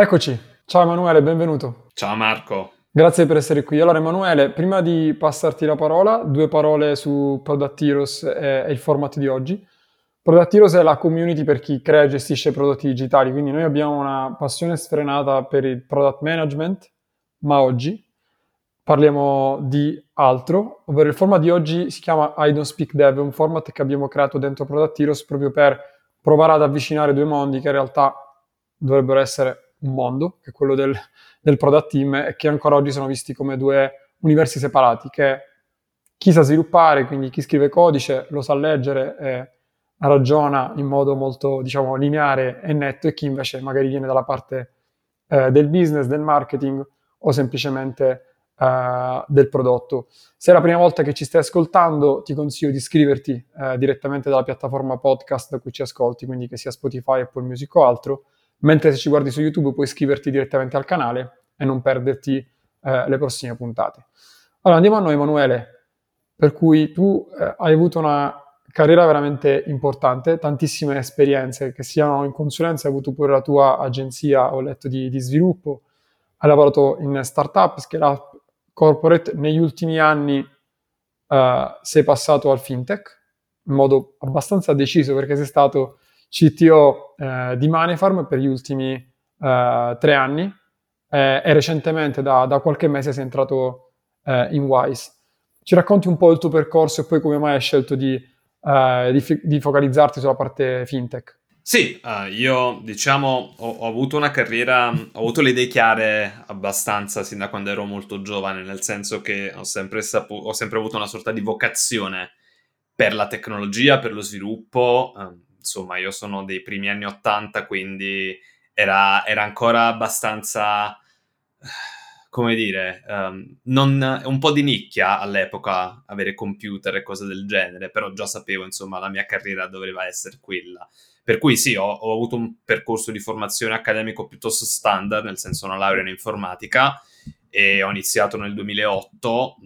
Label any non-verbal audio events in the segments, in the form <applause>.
Eccoci, ciao Emanuele, benvenuto. Ciao Marco. Grazie per essere qui. Allora Emanuele, prima di passarti la parola, due parole su Product Heroes e, il format di oggi. Product Heroes è la community per chi crea e gestisce prodotti digitali, quindi noi abbiamo una passione sfrenata per il product management, ma oggi parliamo di altro, ovvero il format di oggi si chiama I Don't Speak Dev, un format che abbiamo creato dentro Product Heroes proprio per provare ad avvicinare due mondi che in realtà dovrebbero essere un mondo, che è quello del, del product team, e che ancora oggi sono visti come due universi separati, che chi sa sviluppare, quindi chi scrive codice, lo sa leggere e ragiona in modo molto, diciamo, lineare e netto, e chi invece magari viene dalla parte eh, del business, del marketing o semplicemente Uh, del prodotto. Se è la prima volta che ci stai ascoltando, ti consiglio di iscriverti uh, direttamente dalla piattaforma podcast da cui ci ascolti, quindi che sia Spotify, Apple Music o altro, mentre se ci guardi su YouTube puoi iscriverti direttamente al canale e non perderti eh, le prossime puntate. Allora andiamo a noi Emanuele, per cui tu eh, hai avuto una carriera veramente importante, tantissime esperienze che siano in consulenza, hai avuto pure la tua agenzia, ho letto, di, di sviluppo, hai lavorato in startup, scale up, corporate, negli ultimi anni uh, sei passato al fintech in modo abbastanza deciso perché sei stato CTO eh, di Manifarm per gli ultimi eh, tre anni eh, e recentemente da, da, qualche mese sei entrato eh, in Wise. Ci racconti un po' il tuo percorso e poi come mai hai scelto di, eh, di, di focalizzarti sulla parte fintech? Sì, uh, io diciamo ho, ho, avuto una carriera, ho avuto le idee chiare abbastanza sin da quando ero molto giovane, nel senso che ho sempre, sapu- ho sempre avuto una sorta di vocazione per la tecnologia, per lo sviluppo. Insomma, io sono dei primi anni 80, quindi era, era ancora abbastanza, come dire, um, non, un po' di nicchia all'epoca avere computer e cose del genere, però già sapevo, insomma, la mia carriera doveva essere quella. Per cui sì, ho, ho avuto un percorso di formazione accademico piuttosto standard, nel senso una laurea in informatica, e ho iniziato nel 2008,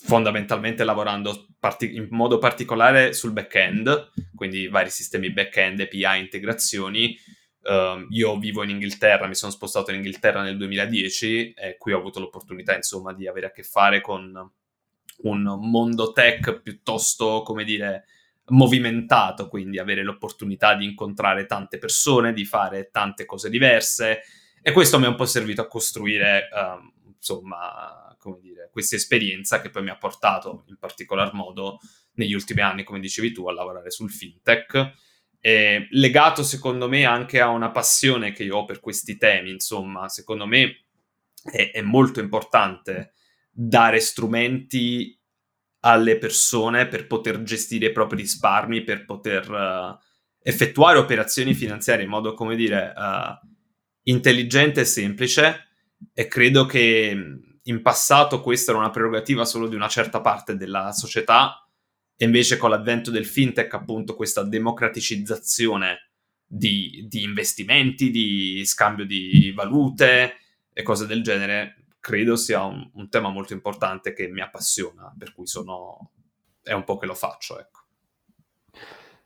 fondamentalmente lavorando parti- in modo particolare sul back-end, quindi vari sistemi back-end, API, integrazioni. Uh, io vivo in Inghilterra, mi sono spostato in Inghilterra nel 2010 e qui ho avuto l'opportunità, insomma, di avere a che fare con un mondo tech piuttosto, come dire, movimentato, quindi avere l'opportunità di incontrare tante persone, di fare tante cose diverse e questo mi ha un po' servito a costruire, um, insomma, come dire, questa esperienza che poi mi ha portato in particolar modo negli ultimi anni, come dicevi tu, a lavorare sul fintech. E legato secondo me anche a una passione che io ho per questi temi, insomma, secondo me è, è molto importante dare strumenti alle persone per poter gestire i propri risparmi, per poter uh, effettuare operazioni finanziarie in modo, come dire, uh, intelligente e semplice. E credo che in passato questa era una prerogativa solo di una certa parte della società e invece con l'avvento del fintech, appunto, questa democraticizzazione di, di investimenti, di scambio di valute e cose del genere, credo sia un, un, tema molto importante che mi appassiona, per cui sono... è un po' che lo faccio, ecco.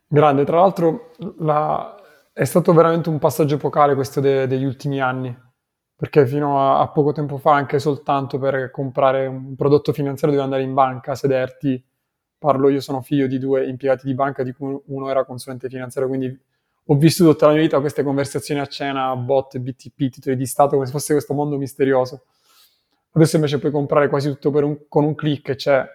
Grande, tra l'altro la... è stato veramente un passaggio epocale questo de- degli ultimi anni, perché fino a, a, poco tempo fa anche soltanto per comprare un prodotto finanziario dovevi andare in banca, sederti, parlo io sono figlio di due impiegati di banca di cui uno era consulente finanziario, quindi ho vissuto tutta la mia vita queste conversazioni a cena, bot, BTP, titoli di Stato, come se fosse questo mondo misterioso. Adesso invece puoi comprare quasi tutto un, con un click e c'è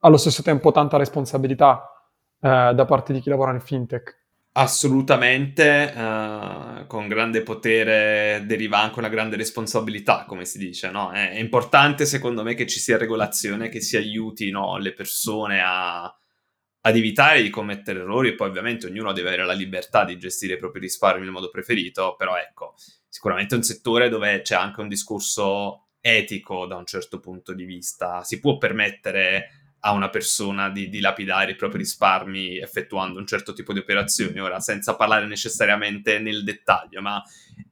allo stesso tempo tanta responsabilità eh, da parte di chi lavora nel fintech. Assolutamente, uh, con grande potere deriva anche una grande responsabilità, come si dice, no? È, importante secondo me che ci sia regolazione che si aiuti no, le persone a, ad evitare di commettere errori e poi ovviamente ognuno deve avere la libertà di gestire i propri risparmi nel modo preferito, però ecco, sicuramente è un settore dove c'è anche un discorso etico da un certo punto di vista, si può permettere a una persona di, di, lapidare i propri risparmi effettuando un certo tipo di operazioni, ora senza parlare necessariamente nel dettaglio, ma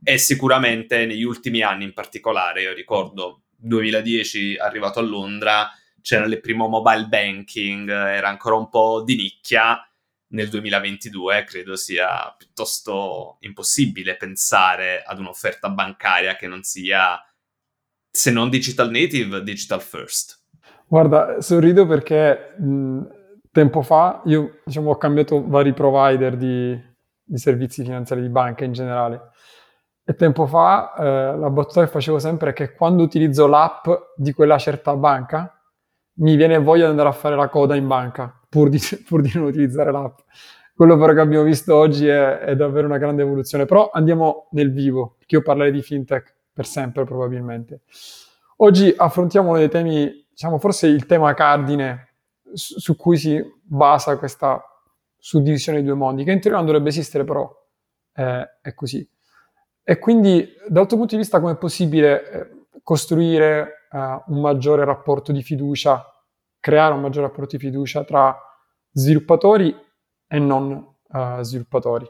è sicuramente negli ultimi anni in particolare, io ricordo 2010 arrivato a Londra, c'era il primo mobile banking, era ancora un po' di nicchia, nel 2022 credo sia piuttosto impossibile pensare ad un'offerta bancaria che non sia, se non digital native, digital first. Guarda, sorrido perché mh, tempo fa io diciamo, ho cambiato vari provider di, di, servizi finanziari di banca in generale. E tempo fa eh, la battuta che facevo sempre è che quando utilizzo l'app di quella certa banca, mi viene voglia di andare a fare la coda in banca pur di, <laughs> pur di non utilizzare l'app. Quello però che abbiamo visto oggi è, è, davvero una grande evoluzione. Però andiamo nel vivo, perché io parlerei di fintech per sempre probabilmente. Oggi affrontiamo uno dei temi, diciamo forse il tema cardine su, su cui si basa questa suddivisione dei due mondi, che in teoria non dovrebbe esistere, però eh, è così. E quindi dal tuo punto di vista come è possibile eh, costruire uh, un maggiore rapporto di fiducia creare un maggiore rapporto di fiducia tra sviluppatori e non uh, sviluppatori.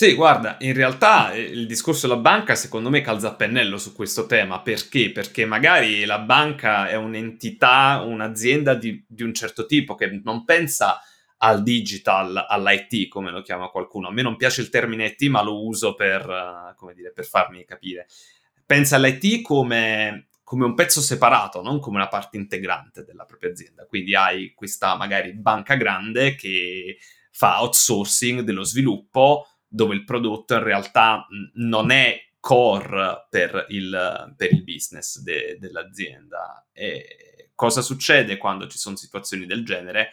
Sì, guarda, in realtà eh, il discorso della banca secondo me calza a pennello su questo tema. Perché? Perché magari la banca è un'entità, un'azienda di, di un certo tipo che non pensa al digital, all'IT, come lo chiama qualcuno. A me non piace il termine IT, ma lo uso per, uh, dire, per farmi capire. Pensa all'IT come come un pezzo separato, non come una parte integrante della propria azienda. Quindi hai questa magari banca grande che fa outsourcing dello sviluppo, dove il prodotto in realtà non è core per il, per il business de, dell'azienda. E cosa succede quando ci sono situazioni del genere?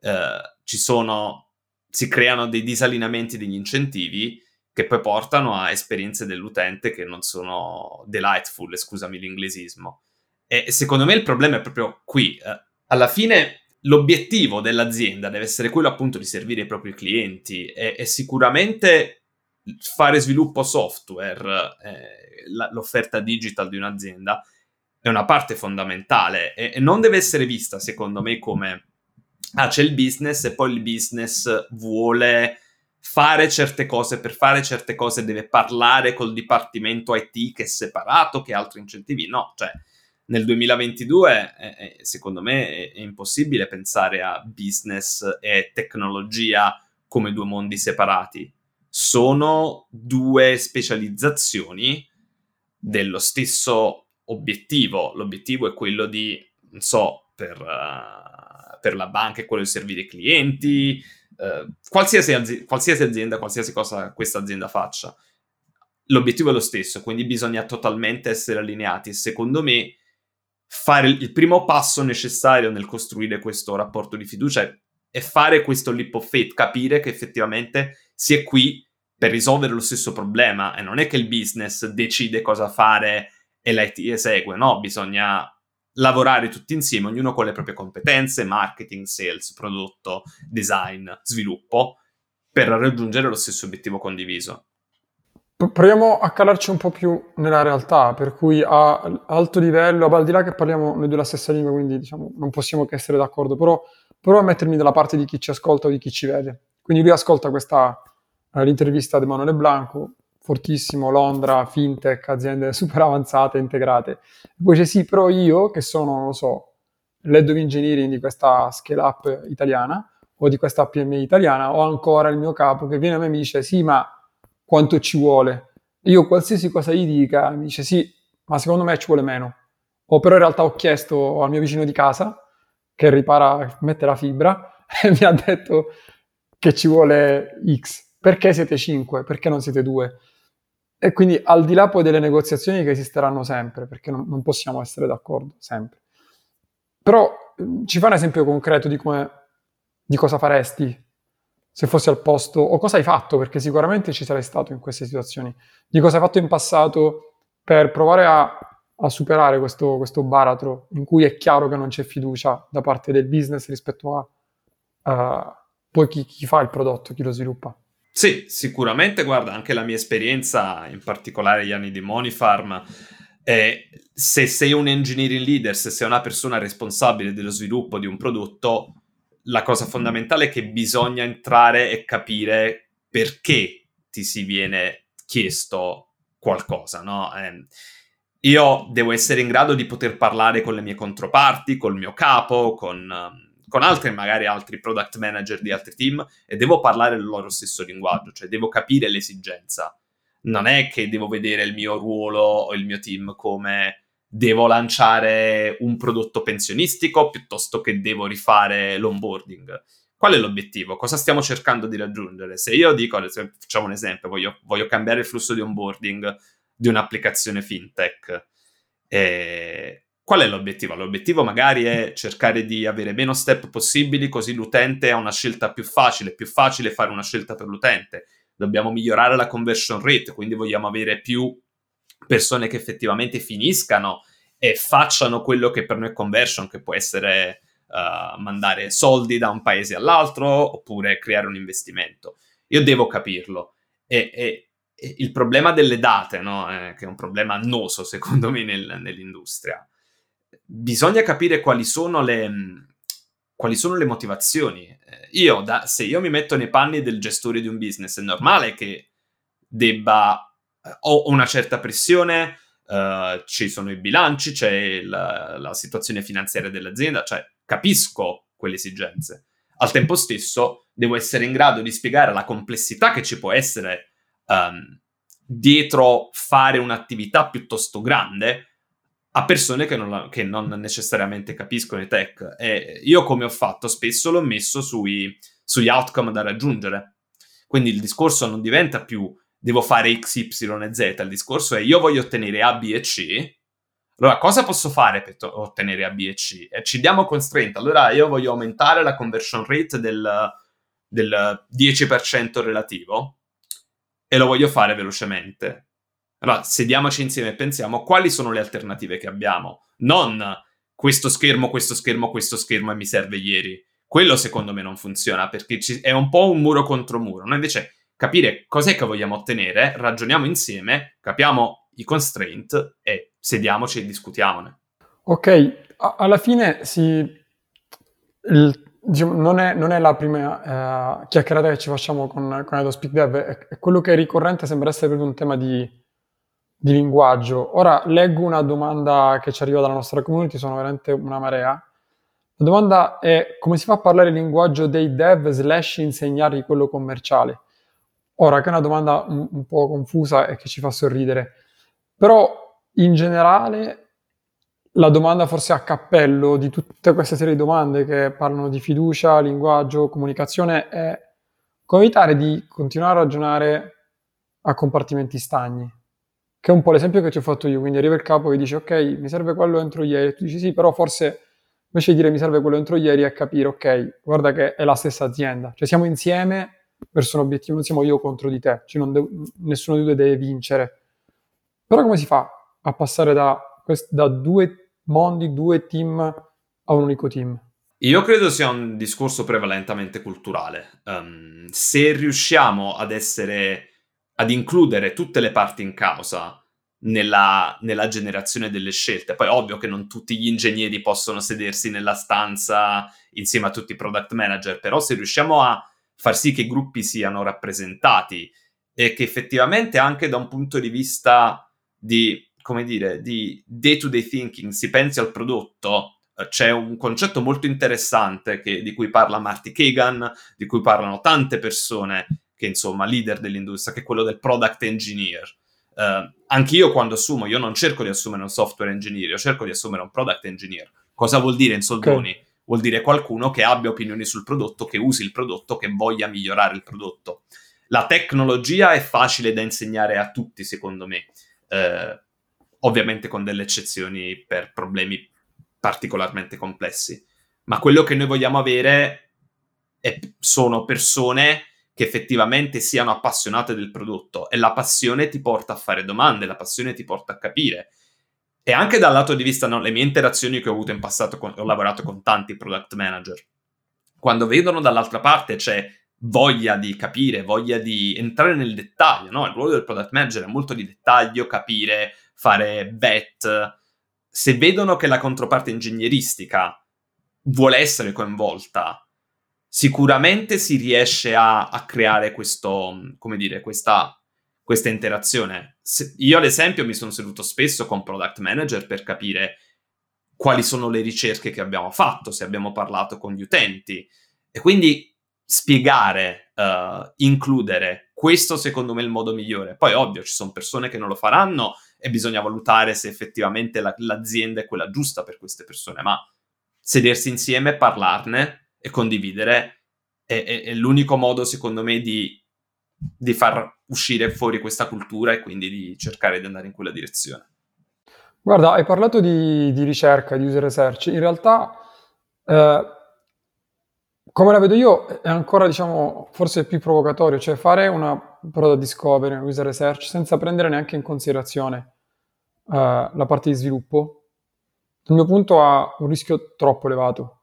Eh, ci sono, si creano dei disallineamenti degli incentivi che poi portano a esperienze dell'utente che non sono delightful, scusami l'inglesismo. E secondo me il problema è proprio qui. Eh, alla fine l'obiettivo dell'azienda deve essere quello appunto di servire i propri clienti e, e sicuramente fare sviluppo software, eh, la, l'offerta digital di un'azienda è una parte fondamentale e, e non deve essere vista secondo me come ah c'è il business e poi il business vuole fare certe cose, per fare certe cose deve parlare col dipartimento IT che è separato, che ha altri incentivi. No, cioè nel 2022 eh, secondo me è, è, impossibile pensare a business e tecnologia come due mondi separati. Sono due specializzazioni dello stesso obiettivo. L'obiettivo è quello di, non so, per, uh, per la banca è quello di servire i clienti, eh, qualsiasi, azi- qualsiasi, azienda, qualsiasi cosa questa azienda faccia, l'obiettivo è lo stesso, quindi bisogna totalmente essere allineati. Secondo me, fare il primo passo necessario nel costruire questo rapporto di fiducia è fare questo leap of faith, capire che effettivamente si è qui per risolvere lo stesso problema e non è che il business decide cosa fare e l'IT esegue, no, bisogna lavorare tutti insieme, ognuno con le proprie competenze, marketing, sales, prodotto, design, sviluppo, per raggiungere lo stesso obiettivo condiviso. Proviamo a calarci un po' più nella realtà, per cui a alto livello, al di là che parliamo noi della stessa lingua, quindi diciamo, non possiamo che essere d'accordo, però provo a mettermi dalla parte di chi ci ascolta o di chi ci vede. Quindi lui ascolta questa, uh, l'intervista di Emanuele Blanco, fortissimo, Londra, fintech, aziende <laughs> super avanzate, integrate. Poi c'è sì, però io che sono, non lo so, l'head of engineering di questa scale up italiana o di questa PMI italiana, ho ancora il mio capo che viene a me e mi dice sì, ma quanto ci vuole? io qualsiasi cosa gli dica, mi dice sì, ma secondo me ci vuole meno. O però in realtà ho chiesto al mio vicino di casa che ripara, mette la fibra <laughs> e mi ha detto che ci vuole X. Perché siete 5? Perché non siete 2? E quindi al di là poi delle negoziazioni che esisteranno sempre, perché non, non possiamo essere d'accordo sempre. Però mm, ci fa un esempio concreto di, come, di cosa faresti se fossi al posto, o cosa hai fatto, perché sicuramente ci sarai stato in queste situazioni, di cosa hai fatto in passato per provare a, a superare questo, questo, baratro in cui è chiaro che non c'è fiducia da parte del business rispetto a uh, poi chi, chi fa il prodotto, chi lo sviluppa. Sì, sicuramente, guarda, anche la mia esperienza, in particolare gli anni di Monifarm, eh, se sei un engineering leader, se sei una persona responsabile dello sviluppo di un prodotto, la cosa fondamentale è che bisogna entrare e capire perché ti si viene chiesto qualcosa, no? Eh, io devo essere in grado di poter parlare con le mie controparti, col mio capo, con, con altri, magari altri product manager di altri team, e devo parlare il loro stesso linguaggio, cioè devo capire l'esigenza. Non è che devo vedere il mio ruolo o il mio team come devo lanciare un prodotto pensionistico piuttosto che devo rifare l'onboarding. Qual è l'obiettivo? Cosa stiamo cercando di raggiungere? Se io dico, facciamo un esempio, voglio, voglio cambiare il flusso di onboarding di un'applicazione fintech, eh, qual è l'obiettivo? L'obiettivo magari è cercare di avere meno step possibili così l'utente ha una scelta più facile, più facile fare una scelta per l'utente. Dobbiamo migliorare la conversion rate, quindi vogliamo avere più persone che effettivamente finiscano e facciano quello che per noi è conversion, che può essere uh, mandare soldi da un paese all'altro oppure creare un investimento. Io devo capirlo. E, e, e il problema delle date, no? eh, che è un problema annoso secondo me nel, nell'industria, bisogna capire quali sono le, quali sono le motivazioni. Io, da, se io mi metto nei panni del gestore di un business, è normale che debba ho una certa pressione, uh, ci sono i bilanci, c'è la, la, situazione finanziaria dell'azienda, cioè capisco quelle esigenze. Al tempo stesso devo essere in grado di spiegare la complessità che ci può essere um, dietro fare un'attività piuttosto grande a persone che non, che non, necessariamente capiscono i tech. E io, come ho fatto spesso, l'ho messo sui, sugli outcome da raggiungere. Quindi il discorso non diventa più devo fare X, Y e Z. Il discorso è io voglio ottenere A, B e C. Allora, cosa posso fare per to- ottenere A, B e C? E ci diamo constraint. Allora, io voglio aumentare la conversion rate del, del 10% relativo e lo voglio fare velocemente. Allora, sediamoci insieme e pensiamo quali sono le alternative che abbiamo. Non questo schermo, questo schermo, questo schermo e mi serve ieri. Quello secondo me non funziona perché ci- è un po' un muro contro muro. No? Invece capire cos'è che vogliamo ottenere, ragioniamo insieme, capiamo i constraint e sediamoci e discutiamone. Ok, a- alla fine si, il, diciamo, non, è, non, è, la prima uh, chiacchierata che ci facciamo con, con Edo Speak Dev, è, è, quello che è ricorrente sembra essere proprio un tema di, di linguaggio. Ora leggo una domanda che ci arriva dalla nostra community, sono veramente una marea. La domanda è come si fa a parlare il linguaggio dei dev slash insegnargli quello commerciale? Ora, che è una domanda un, un po' confusa e che ci fa sorridere, però in generale la domanda forse a cappello di tutte queste serie di domande che parlano di fiducia, linguaggio, comunicazione è come evitare di continuare a ragionare a compartimenti stagni, che è un po' l'esempio che ti ho fatto io, quindi arriva il capo e dice ok, mi serve quello entro ieri, e tu dici sì, però forse invece di dire mi serve quello entro ieri è capire ok, guarda che è la stessa azienda, cioè siamo insieme verso un obiettivo, non siamo io contro di te, cioè de- nessuno di due deve vincere. Però come si fa a passare da, da due mondi, due team a un unico team? Io credo sia un discorso prevalentemente culturale. Um, se riusciamo ad essere, ad includere tutte le parti in causa nella, nella, generazione delle scelte, poi ovvio che non tutti gli ingegneri possono sedersi nella stanza insieme a tutti i product manager, però se riusciamo a far sì che i gruppi siano rappresentati e che effettivamente anche da un punto di vista di, come dire, di day-to-day thinking si pensi al prodotto, eh, c'è un concetto molto interessante che, di cui parla Marty Kagan, di cui parlano tante persone che insomma leader dell'industria, che è quello del product engineer. Uh, anch'io quando assumo, io non cerco di assumere un software engineer, io cerco di assumere un product engineer. Cosa vuol dire in soldoni? Okay vuol dire qualcuno che abbia opinioni sul prodotto, che usi il prodotto, che voglia migliorare il prodotto. La tecnologia è facile da insegnare a tutti, secondo me, eh, ovviamente con delle eccezioni per problemi particolarmente complessi. Ma quello che noi vogliamo avere è, sono persone che effettivamente siano appassionate del prodotto e la passione ti porta a fare domande, la passione ti porta a capire e anche dal lato di vista, no, le mie interazioni che ho avuto in passato, con, ho lavorato con tanti product manager, quando vedono dall'altra parte c'è voglia di capire, voglia di entrare nel dettaglio, no? Il ruolo del product manager è molto di dettaglio, capire, fare bet. Se vedono che la controparte ingegneristica vuole essere coinvolta, sicuramente si riesce a, a creare questo, come dire, questa questa interazione. Se, io, ad esempio, mi sono seduto spesso con product manager per capire quali sono le ricerche che abbiamo fatto, se abbiamo parlato con gli utenti. E quindi spiegare, uh, includere, questo secondo me è il modo migliore. Poi ovvio, ci sono persone che non lo faranno e bisogna valutare se effettivamente la, l'azienda è quella giusta per queste persone, ma sedersi insieme, parlarne e condividere è, è, è l'unico modo, secondo me, di, di far uscire fuori questa cultura e quindi di cercare di andare in quella direzione. Guarda, hai parlato di, di ricerca, di user research. In realtà, eh, come la vedo io, è ancora, diciamo, forse più provocatorio, cioè fare una product discovery, una user research, senza prendere neanche in considerazione eh, la parte di sviluppo, dal mio punto ha un rischio troppo elevato.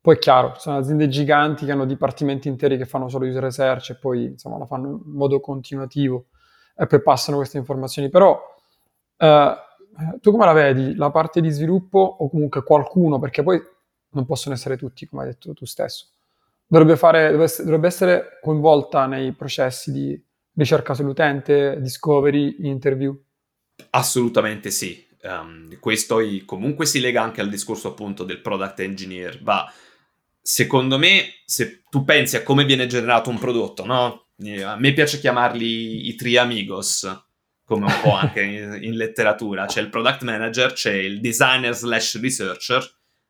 Poi è chiaro, sono aziende giganti che hanno dipartimenti interi che fanno solo user research e poi, insomma, la fanno in modo continuativo e poi passano queste informazioni. Però... Eh, tu come la vedi? La parte di sviluppo o comunque qualcuno, perché poi non possono essere tutti, come hai detto tu stesso, dovrebbe, fare, dovrebbe essere coinvolta nei processi di ricerca sull'utente, discovery, interview? Assolutamente sì. Um, questo comunque si lega anche al discorso appunto del product engineer, ma secondo me se tu pensi a come viene generato un prodotto, no? A me piace chiamarli i tri amigos, come un po' anche in, in, letteratura. C'è il product manager, c'è il designer slash researcher.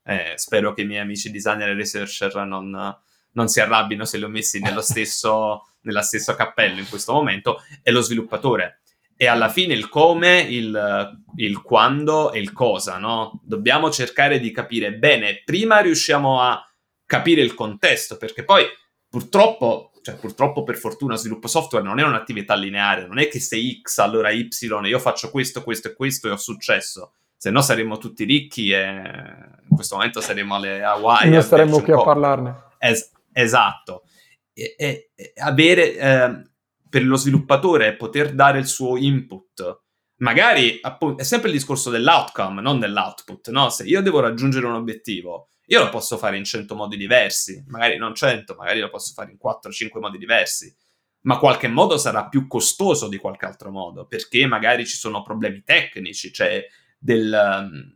Eh, spero che i miei amici designer e researcher non, non si arrabbino se li ho messi nello stesso, <laughs> nella stessa cappello in questo momento, e lo sviluppatore. E alla fine il come, il, il quando e il cosa, no? Dobbiamo cercare di capire bene. Prima riusciamo a capire il contesto, perché poi purtroppo cioè purtroppo per fortuna sviluppo software non è un'attività lineare, non è che sei X allora Y, io faccio questo, questo e questo e ho successo. Se no saremmo tutti ricchi e in questo momento saremmo alle Hawaii. Non staremmo qui a parlarne. Es- esatto. E, e, e avere eh, per lo sviluppatore poter dare il suo input. Magari appunto, è sempre il discorso dell'outcome, non dell'output, no? Se io devo raggiungere un obiettivo, io lo posso fare in 100 modi diversi, magari non 100, magari lo posso fare in 4-5 modi diversi, ma qualche modo sarà più costoso di qualche altro modo, perché magari ci sono problemi tecnici, cioè del, um,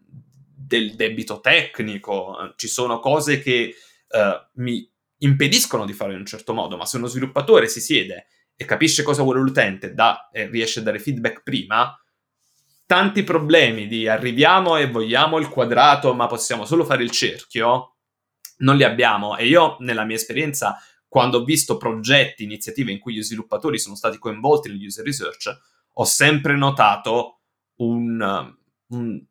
del debito tecnico, ci sono cose che uh, mi impediscono di fare in un certo modo, ma se uno sviluppatore si siede e capisce cosa vuole l'utente da, e riesce a dare feedback prima, tanti problemi di arriviamo e vogliamo il quadrato, ma possiamo solo fare il cerchio, non li abbiamo. E io, nella mia esperienza, quando ho visto progetti, iniziative in cui gli sviluppatori sono stati coinvolti nel user research, ho sempre notato un, un,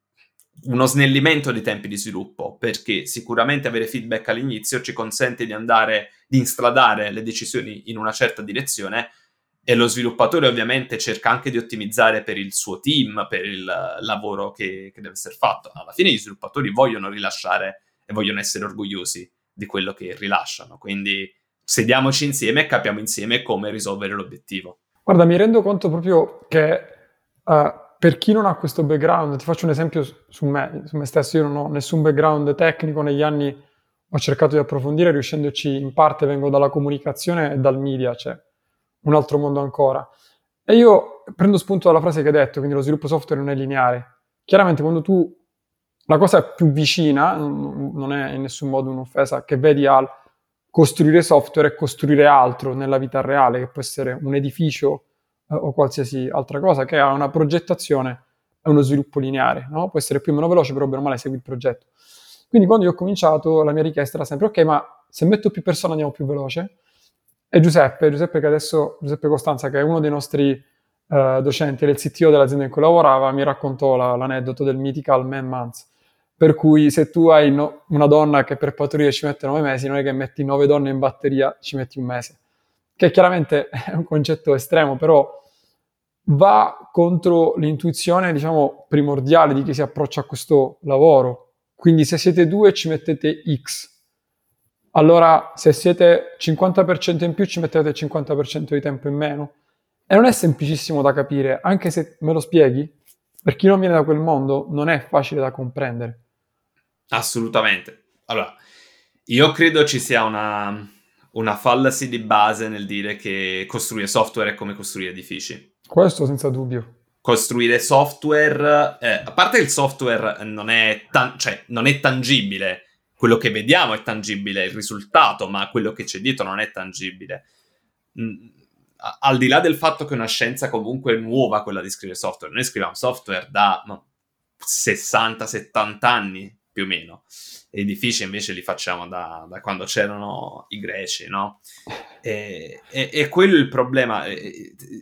uno snellimento dei tempi di sviluppo, perché sicuramente avere feedback all'inizio ci consente di andare, di instradare le decisioni in una certa direzione, e lo sviluppatore ovviamente cerca anche di ottimizzare per il suo team, per il lavoro che, che, deve essere fatto. Alla fine gli sviluppatori vogliono rilasciare e vogliono essere orgogliosi di quello che rilasciano, quindi sediamoci insieme e capiamo insieme come risolvere l'obiettivo. Guarda, mi rendo conto proprio che uh, per chi non ha questo background, ti faccio un esempio su me, su me stesso, io non ho nessun background tecnico, negli anni ho cercato di approfondire, riuscendoci in parte vengo dalla comunicazione e dal media, cioè un altro mondo ancora. E io prendo spunto dalla frase che hai detto, quindi lo sviluppo software non è lineare. Chiaramente quando tu la cosa più vicina, non è in nessun modo un'offesa, che vedi al costruire software e costruire altro nella vita reale, che può essere un edificio eh, o qualsiasi altra cosa, che ha una progettazione e uno sviluppo lineare, no? Può essere più o meno veloce, però bene o male segui il progetto. Quindi quando io ho cominciato, la mia richiesta era sempre, ok, ma se metto più persone andiamo più veloce, e Giuseppe, Giuseppe che adesso, Giuseppe Costanza, che è uno dei nostri uh, docenti, del CTO dell'azienda in cui lavorava, mi raccontò la, l'aneddoto del mythical man months. Per cui se tu hai no, una donna che per partorire ci mette nove mesi, non è che metti nove donne in batteria, ci metti un mese. Che chiaramente <laughs> è un concetto estremo, però va contro l'intuizione, diciamo, primordiale di chi si approccia a questo lavoro. Quindi se siete due ci mettete X, allora se siete 50% in più ci mettete il 50% di tempo in meno. E non è semplicissimo da capire, anche se me lo spieghi, per chi non viene da quel mondo non è facile da comprendere. Assolutamente. Allora, io credo ci sia una, una fallacy di base nel dire che costruire software è come costruire edifici. Questo senza dubbio. costruire software, eh, a parte il software non è, tan- cioè, non è tangibile, quello che vediamo è tangibile, il risultato, ma quello che c'è dietro non è tangibile. Mm, al di là del fatto che è una scienza comunque nuova quella di scrivere software, noi scriviamo software da no, 60-70 anni più o meno. Edifici invece li facciamo da, da quando c'erano i greci, no? <laughs> E, e, e quello è il problema.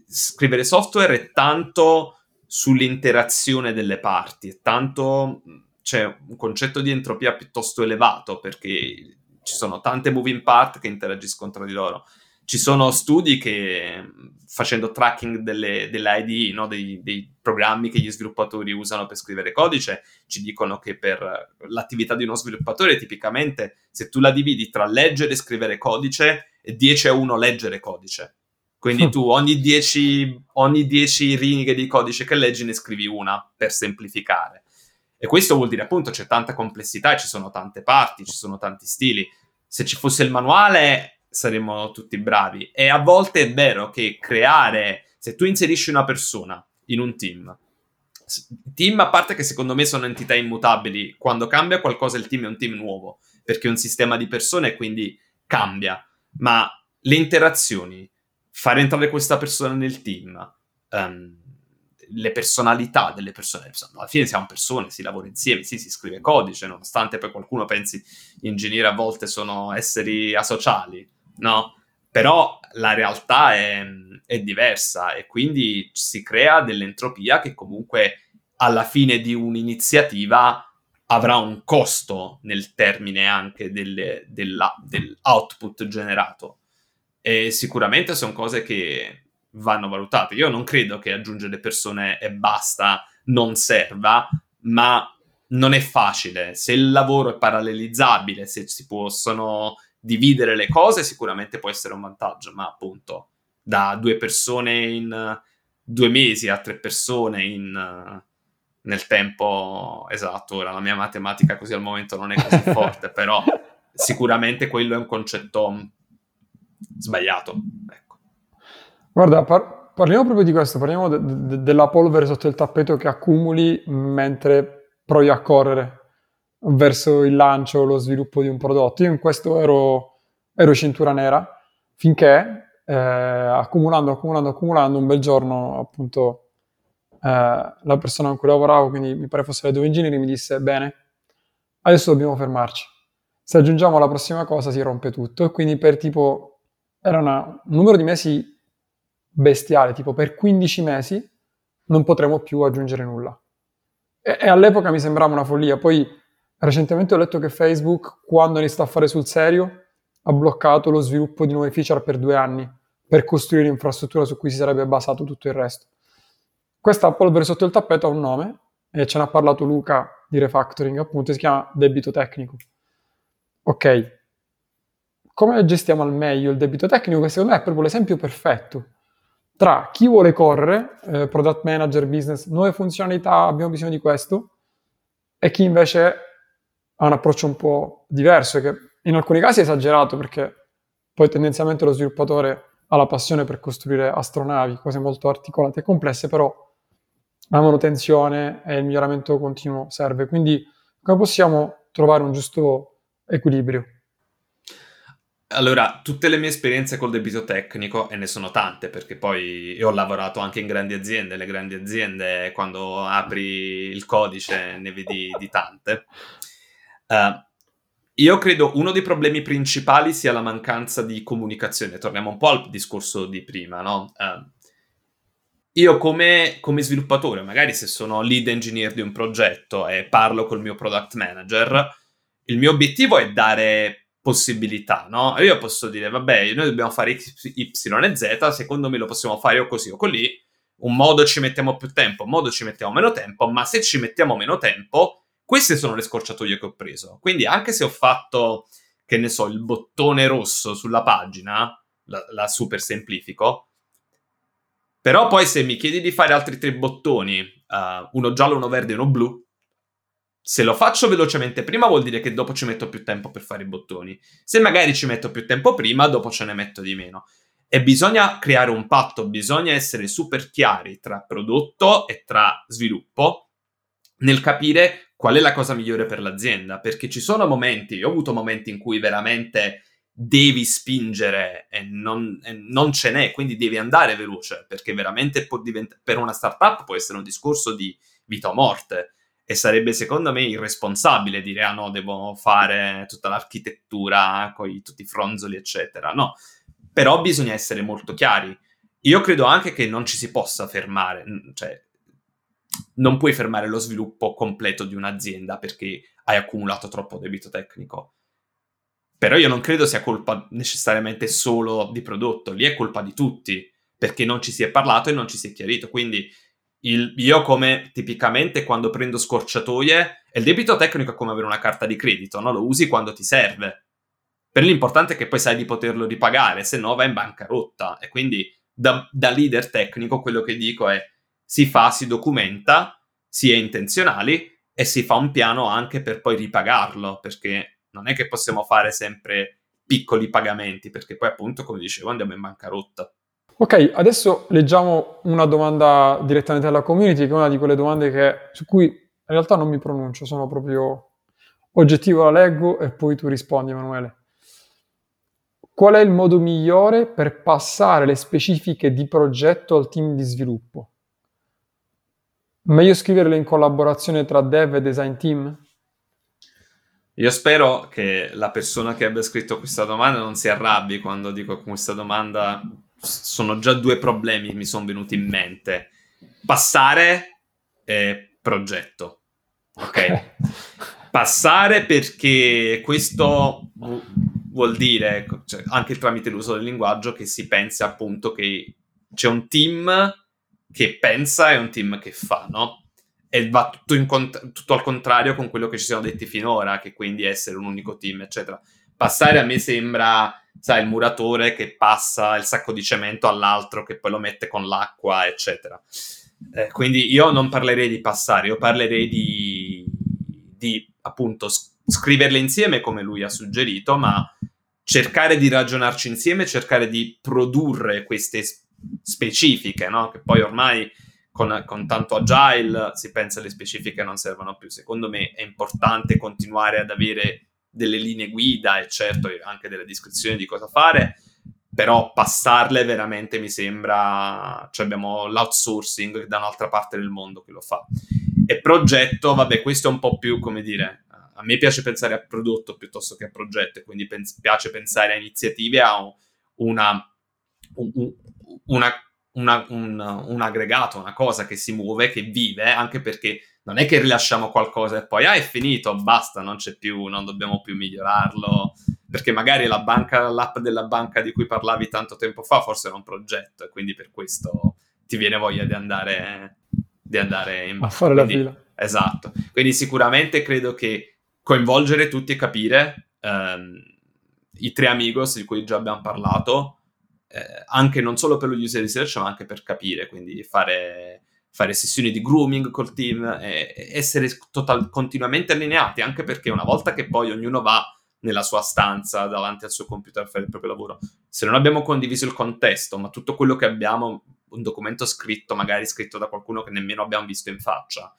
Scrivere software è tanto sull'interazione delle parti, è tanto c'è un concetto di entropia piuttosto elevato perché ci sono tante moving part che interagiscono tra di loro. Ci sono studi che facendo tracking delle, delle IDE, no? dei, dei, programmi che gli sviluppatori usano per scrivere codice, ci dicono che per l'attività di uno sviluppatore tipicamente se tu la dividi tra leggere e scrivere codice è 10 a 1 leggere codice. Quindi <laughs> tu ogni 10, ogni 10 righe di codice che leggi ne scrivi una per semplificare. E questo vuol dire appunto c'è tanta complessità, ci sono tante parti, ci sono tanti stili. Se ci fosse il manuale saremmo tutti bravi. E a volte è vero che creare, se tu inserisci una persona in un team, team a parte che secondo me sono entità immutabili, quando cambia qualcosa il team è un team nuovo, perché è un sistema di persone e quindi cambia. Ma le interazioni, fare entrare questa persona nel team, um, le personalità delle persone. Alla fine siamo persone, si lavora insieme, sì, si scrive codice, nonostante poi qualcuno pensi gli ingegneri a volte sono esseri asociali, no? Però la realtà è, è diversa e quindi si crea dell'entropia che comunque alla fine di un'iniziativa avrà un costo nel termine anche delle, della, dell'output generato. E sicuramente sono cose che vanno valutate. Io non credo che aggiungere persone e basta non serva, ma non è facile. Se il lavoro è parallelizzabile, se si possono dividere le cose, sicuramente può essere un vantaggio, ma appunto da due persone in due mesi a tre persone in, nel tempo esatto. Ora la mia matematica così al momento non è così <laughs> forte, però sicuramente quello è un concetto sbagliato. Ecco. Guarda, par- parliamo proprio di questo, parliamo de- de- della polvere sotto il tappeto che accumuli mentre provi a correre verso il lancio, lo sviluppo di un prodotto. Io in questo ero, ero cintura nera finché eh, accumulando, accumulando, accumulando, un bel giorno appunto eh, la persona con cui lavoravo, quindi mi pare fosse l'edo ingegnere, mi disse bene, adesso dobbiamo fermarci. Se aggiungiamo la prossima cosa si rompe tutto e quindi per tipo era una, un numero di mesi bestiale, tipo per 15 mesi non potremo più aggiungere nulla. E, e, all'epoca mi sembrava una follia. Poi recentemente ho letto che Facebook, quando inizia a fare sul serio, ha bloccato lo sviluppo di nuove feature per due anni per costruire l'infrastruttura su cui si sarebbe basato tutto il resto. Questa polvere sotto il tappeto ha un nome e ce n'ha parlato Luca di refactoring, appunto, si chiama debito tecnico. Ok, come gestiamo al meglio il debito tecnico? Che secondo me è proprio l'esempio perfetto tra chi vuole correre, eh, product manager, business, nuove funzionalità, abbiamo bisogno di questo, e chi invece ha un approccio un po' diverso, che in alcuni casi è esagerato perché poi tendenzialmente lo sviluppatore ha la passione per costruire astronavi, cose molto articolate e complesse, però la manutenzione e il miglioramento continuo serve. Quindi come possiamo trovare un giusto equilibrio? Allora, tutte le mie esperienze col debito tecnico, e ne sono tante, perché poi io ho lavorato anche in grandi aziende, le grandi aziende quando apri il codice ne vedi di tante. Uh, io credo uno dei problemi principali sia la mancanza di comunicazione. Torniamo un po' al discorso di prima, no? Uh, io come, come, sviluppatore, magari se sono lead engineer di un progetto e parlo col mio product manager, il mio obiettivo è dare possibilità, no? Io posso dire, vabbè, noi dobbiamo fare X, Y e Z, secondo me lo possiamo fare o così o così, un modo ci mettiamo più tempo, un modo ci mettiamo meno tempo, ma se ci mettiamo meno tempo, queste sono le scorciatoie che ho preso. Quindi anche se ho fatto, che ne so, il bottone rosso sulla pagina, la, la super semplifico, però poi se mi chiedi di fare altri tre bottoni, uh, uno giallo, uno verde e uno blu, se lo faccio velocemente prima vuol dire che dopo ci metto più tempo per fare i bottoni. Se magari ci metto più tempo prima, dopo ce ne metto di meno. E bisogna creare un patto, bisogna essere super chiari tra prodotto e tra sviluppo nel capire qual è la cosa migliore per l'azienda, perché ci sono momenti, io ho avuto momenti in cui veramente devi spingere e non, e non ce n'è, quindi devi andare veloce, perché veramente divent- per una startup può essere un discorso di vita o morte e sarebbe secondo me irresponsabile dire ah no, devo fare tutta l'architettura con tutti i fronzoli, eccetera. No, però bisogna essere molto chiari. Io credo anche che non ci si possa fermare, cioè non puoi fermare lo sviluppo completo di un'azienda perché hai accumulato troppo debito tecnico. Però io non credo sia colpa necessariamente solo di prodotto, lì è colpa di tutti, perché non ci si è parlato e non ci si è chiarito. Quindi il, io come tipicamente quando prendo scorciatoie, il debito tecnico è come avere una carta di credito, no? lo usi quando ti serve. Per l'importante è che poi sai di poterlo ripagare, se no va in bancarotta. E quindi da, da leader tecnico quello che dico è si fa, si documenta, si è intenzionali e si fa un piano anche per poi ripagarlo, perché non è che possiamo fare sempre piccoli pagamenti, perché poi appunto, come dicevo, andiamo in bancarotta. Ok, adesso leggiamo una domanda direttamente dalla community, che è una di quelle domande che, su cui in realtà non mi pronuncio, sono proprio oggettivo, la leggo e poi tu rispondi, Emanuele. Qual è il modo migliore per passare le specifiche di progetto al team di sviluppo? Meglio scriverle in collaborazione tra dev e design team? Io spero che la persona che abbia scritto questa domanda non si arrabbi quando dico questa domanda sono già due problemi che mi sono venuti in mente. Passare e progetto. Ok? okay. <laughs> Passare perché questo vuol dire, cioè, anche tramite l'uso del linguaggio, che si pensa appunto che c'è un team che pensa e un team che fa, no? E va tutto, cont- tutto, al contrario con quello che ci siamo detti finora, che quindi essere un unico team, eccetera. Passare a me sembra, sai, il muratore che passa il sacco di cemento all'altro, che poi lo mette con l'acqua, eccetera. Eh, quindi io non parlerei di passare, io parlerei di, di appunto scriverle insieme come lui ha suggerito, ma cercare di ragionarci insieme, cercare di produrre queste specifiche, no? Che poi ormai con, con, tanto agile si pensa le specifiche non servono più. Secondo me è importante continuare ad avere delle linee guida e certo anche delle descrizioni di cosa fare, però passarle veramente mi sembra, cioè abbiamo l'outsourcing da un'altra parte del mondo che lo fa. E progetto, vabbè, questo è un po' più, come dire, a me piace pensare a prodotto piuttosto che a progetto, e quindi pens- piace pensare a iniziative, a una, un, una, una, un, un, aggregato, una cosa che si muove, che vive, anche perché non è che rilasciamo qualcosa e poi ah, è finito, basta, non c'è più, non dobbiamo più migliorarlo, perché magari la banca, l'app della banca di cui parlavi tanto tempo fa forse era un progetto e quindi per questo ti viene voglia di andare, di andare in banca. A fare quindi, la fila. Esatto, quindi sicuramente credo che coinvolgere tutti e capire ehm, i tre amigos di cui già abbiamo parlato, eh, anche non solo per lo user research, ma anche per capire, quindi fare, fare sessioni di grooming col team, essere total, continuamente allineati, anche perché una volta che poi ognuno va nella sua stanza davanti al suo computer a fare il proprio lavoro, se non abbiamo condiviso il contesto, ma tutto quello che abbiamo, un documento scritto, magari scritto da qualcuno che nemmeno abbiamo visto in faccia,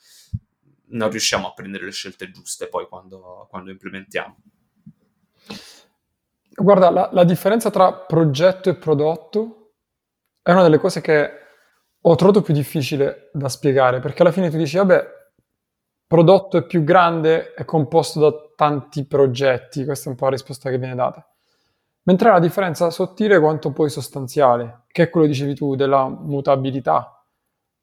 non riusciamo a prendere le scelte giuste poi quando, quando implementiamo. Guarda, la, la, differenza tra progetto e prodotto è una delle cose che ho trovato più difficile da spiegare, perché alla fine tu dici, vabbè, prodotto è più grande, è composto da tanti progetti, questa è un po' la risposta che viene data. Mentre una differenza sottile quanto poi sostanziale, che è quello dicevi tu, della mutabilità,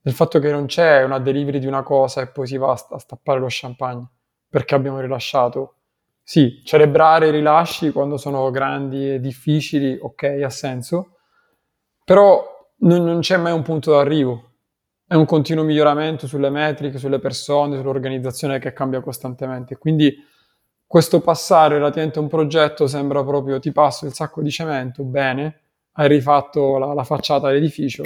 del fatto che non c'è una delivery di una cosa e poi si va a stappare lo champagne, perché abbiamo rilasciato sì, celebrare i rilasci quando sono grandi e difficili, ok, ha senso, però non, non c'è mai un punto d'arrivo. È un continuo miglioramento sulle metriche, sulle persone, sull'organizzazione che cambia costantemente. Quindi questo passare relativamente a un progetto sembra proprio ti passo il sacco di cemento, bene, hai rifatto la, la facciata dell'edificio,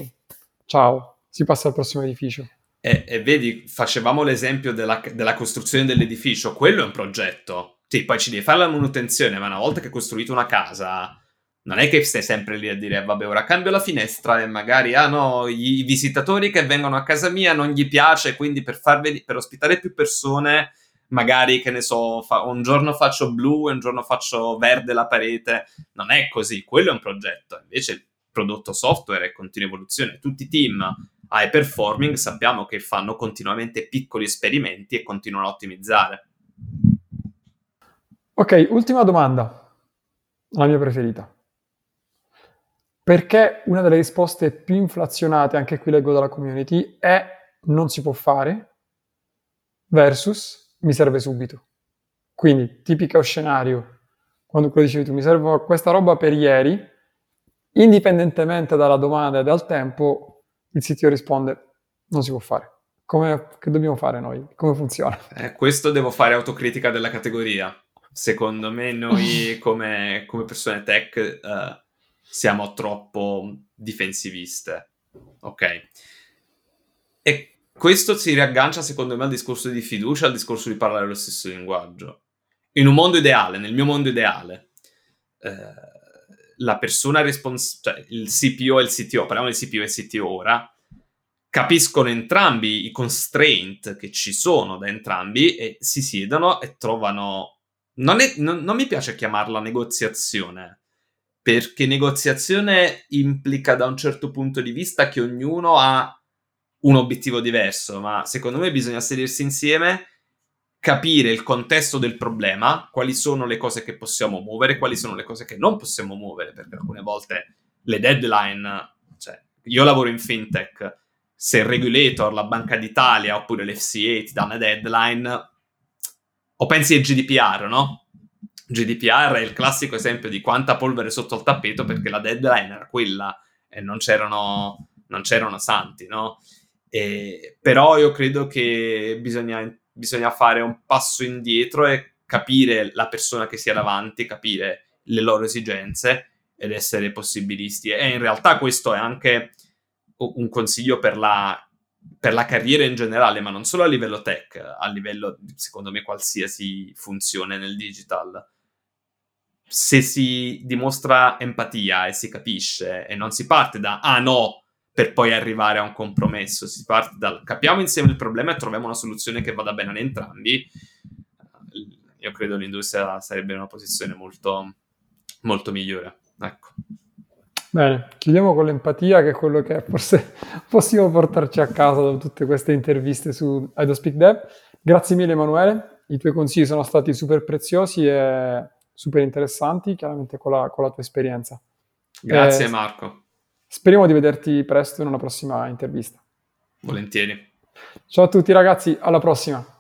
ciao, si passa al prossimo edificio. E, e vedi, facevamo l'esempio della, della costruzione dell'edificio, quello è un progetto sì, poi ci devi fare la manutenzione, ma una volta che hai costruito una casa, non è che stai sempre lì a dire vabbè ora cambio la finestra e magari ah no i, visitatori che vengono a casa mia non gli piace quindi per, farvi, per ospitare più persone magari che ne so fa, un giorno faccio blu e un giorno faccio verde la parete. Non è così quello è un progetto. Invece il prodotto software è continua evoluzione. Tutti i team high performing sappiamo che fanno continuamente piccoli esperimenti e continuano a ottimizzare. Ok ultima domanda la mia preferita perché una delle risposte più inflazionate, anche qui leggo dalla community, è non si può fare versus mi serve subito. Quindi, tipico scenario, quando quello dicevi tu, mi serve questa roba per ieri, indipendentemente dalla domanda e dal tempo, il sito risponde non si può fare. Come, che dobbiamo fare noi? Come funziona? Eh, questo devo fare autocritica della categoria. Secondo me noi <laughs> come, come persone tech... Uh, siamo troppo difensiviste. Ok? E questo si riaggancia secondo me al discorso di fiducia, al discorso di parlare lo stesso linguaggio. In un mondo ideale, nel mio mondo ideale, eh, la persona responsabile, cioè il CPO e il CTO, parliamo del CPO e CTO ora, capiscono entrambi i constraint che ci sono da entrambi e si siedono e trovano... Non, è, non, non mi piace chiamarla negoziazione, perché negoziazione implica da un certo punto di vista che ognuno ha un obiettivo diverso, ma secondo me bisogna sedersi insieme, capire il contesto del problema, quali sono le cose che possiamo muovere, quali sono le cose che non possiamo muovere, perché alcune volte le deadline, cioè io lavoro in fintech, se il regulator, la Banca d'Italia oppure l'FCA ti dà una deadline, o pensi al GDPR, no? GDPR è il classico esempio di quanta polvere sotto il tappeto perché la deadline era quella e non c'erano, non c'erano santi, no? E, però io credo che bisogna, bisogna fare un passo indietro e capire la persona che sia davanti, capire le loro esigenze ed essere possibilisti. E in realtà questo è anche un consiglio per la, per la carriera in generale, ma non solo a livello tech, a livello, secondo me, qualsiasi funzione nel digital se si dimostra empatia e si capisce e non si parte da ah no per poi arrivare a un compromesso, si parte dal capiamo insieme il problema e troviamo una soluzione che vada bene ad entrambi. Io credo l'industria sarebbe in una posizione molto, molto migliore. Ecco. Bene, chiudiamo con l'empatia, che è quello che forse <laughs> possiamo portarci a casa da tutte queste interviste su I Don't Speak Dev. Grazie mille Emanuele, i tuoi consigli sono stati super preziosi e super interessanti, chiaramente con la, con la tua esperienza. Grazie eh, Marco. Speriamo di vederti presto in una prossima intervista. Volentieri. Ciao a tutti ragazzi, alla prossima.